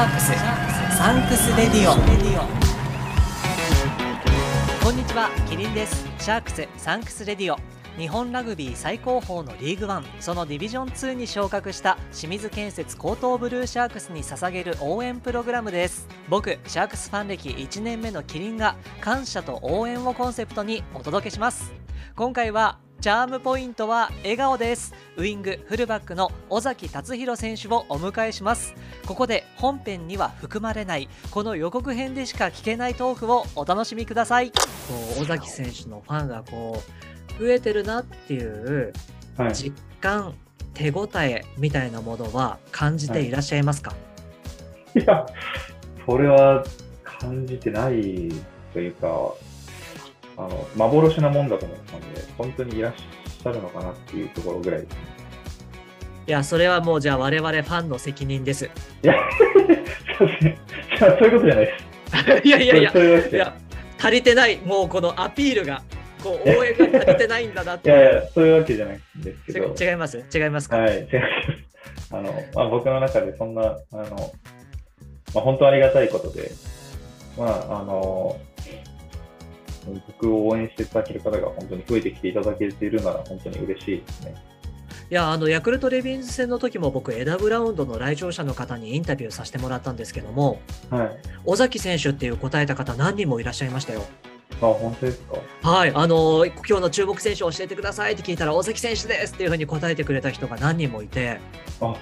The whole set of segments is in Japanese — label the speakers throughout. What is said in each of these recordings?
Speaker 1: シャークスサンクス Radio。こんにちはキリンです。シャークスサンクス Radio。日本ラグビー最高峰のリーグワン。そのディビジョン2に昇格した清水建設江東ブルーシャークスに捧げる応援プログラムです。僕シャークスファン歴1年目のキリンが感謝と応援をコンセプトにお届けします。今回はチャームポイントは笑顔です。ウイングフルバックの尾﨑達洋選手をお迎えします。ここで本編には含まれないこの予告編でしか聞けないトークをお楽しみください。こう尾崎選手のファンがこう増えてるなっていう実感、はい、手応えみたいなものは感じていらっしゃいますか、
Speaker 2: はい、いやそれは感じてないというかあの幻なもんだと思ったんで、本当にいらっしゃるのかなっていうところぐらいですね。
Speaker 1: いや、それはもうじゃあ我々ファンの責任です。い
Speaker 2: や。そういうことじゃないです。
Speaker 1: いやいやいや、いや足りてない、もうこのアピールが、こう応援が足りてないんだなって。
Speaker 2: いやいや、そういうわけじゃないんですけど。
Speaker 1: 違います違いますか？
Speaker 2: はい、違います。あの、まあ、僕の中でそんな、あの、まあ、本当ありがたいことで、まあ、あの、僕を応援していただける方が本当に増えてきていただけているなら本当に嬉しいですね。
Speaker 1: いやあのヤクルト・レビンズ戦の時も僕、エダブラウンドの来場者の方にインタビューさせてもらったんですけども、はい、尾崎選手っていう答えた方、何人もいらっしゃいましたよ。
Speaker 2: あ本当ですか？
Speaker 1: はい、あの今日の注目選手を教えてくださいって聞いたら、尾崎選手ですっていうふうに答えてくれた人が何人もいて、
Speaker 2: あ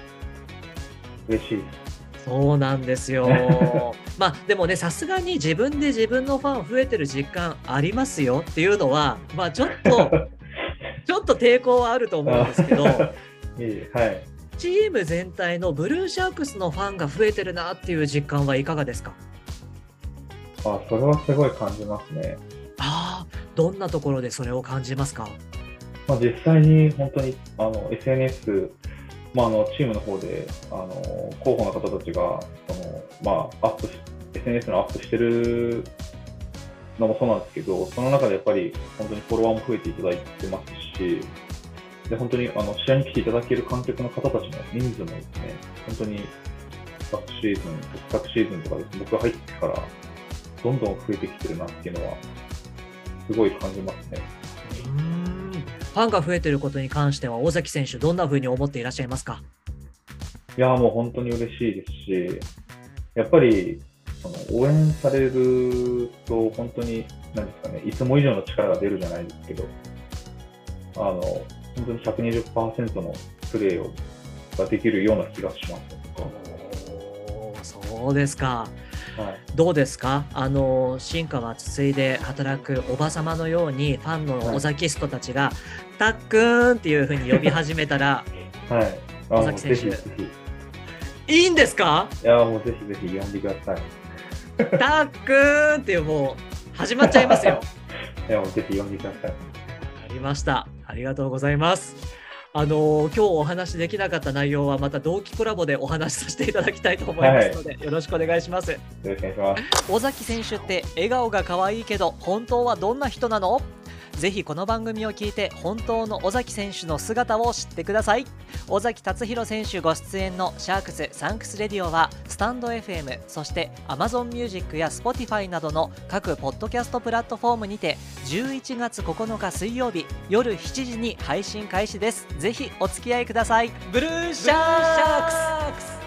Speaker 2: 嬉しいです。
Speaker 1: そうなんですよ。まあでもねさすがに自分で自分のファン増えてる実感ありますよっていうのはまあちょっと ちょっと抵抗はあると思うんですけど、はい、チーム全体のブルーシャークスのファンが増えてるなっていう実感はいかがですか？
Speaker 2: あそれはすごい感じますね。
Speaker 1: ああどんなところでそれを感じますか、
Speaker 2: まあ、実際に本当にあの SNS まあ、あのチームの方であの候補の方たちがその、まあ、アップ SNS のアップしてるのもそうなんですけど、その中でやっぱり本当にフォロワーも増えていただいてますし、で本当にあの試合に来ていただける観客の方たちの人数もですね、本当に昨シーズン、昨シーズンとかです、僕が入ってからどんどん増えてきてるなっていうのは、すごい感じますね。
Speaker 1: ファンが増えていることに関しては、尾崎選手、どんなふうに思っていらっしゃいますか？
Speaker 2: いや、もう本当に嬉しいですし、やっぱりその応援されると、本当に、なんですかね、いつも以上の力が出るじゃないですけど、あの本当に120%のプレーをができるような気がします。
Speaker 1: そうですか。はい、どうですか？あの進化は続いで働くおば様のようにファンの尾崎ストたちが、はい、たっくんっていうふうに呼び始めたら、
Speaker 2: はい、
Speaker 1: 尾崎選手。いいんですか？
Speaker 2: いやもうぜひぜひ呼んでください。
Speaker 1: たっくんっていうもう始まっちゃいますよ。
Speaker 2: いやもうぜひ呼んでください。
Speaker 1: ありました。ありがとうございますあの今日お話できなかった内容はまた同期コラボでお話しさせていただきたいと思いますので、はい、よろしくお願いします。よ
Speaker 2: ろしくお願いします。
Speaker 1: 尾崎選手って笑顔が可愛いけど本当はどんな人なの？ぜひこの番組を聞いて本当の尾﨑選手の姿を知ってください尾﨑達洋選手ご出演のシャークスサンクスレディオはスタンド FM そして Amazon Music や Spotify などの各ポッドキャストプラットフォームにて11月9日水曜日夜7時に配信開始です。ぜひお付き合いください。ブルーシャークス。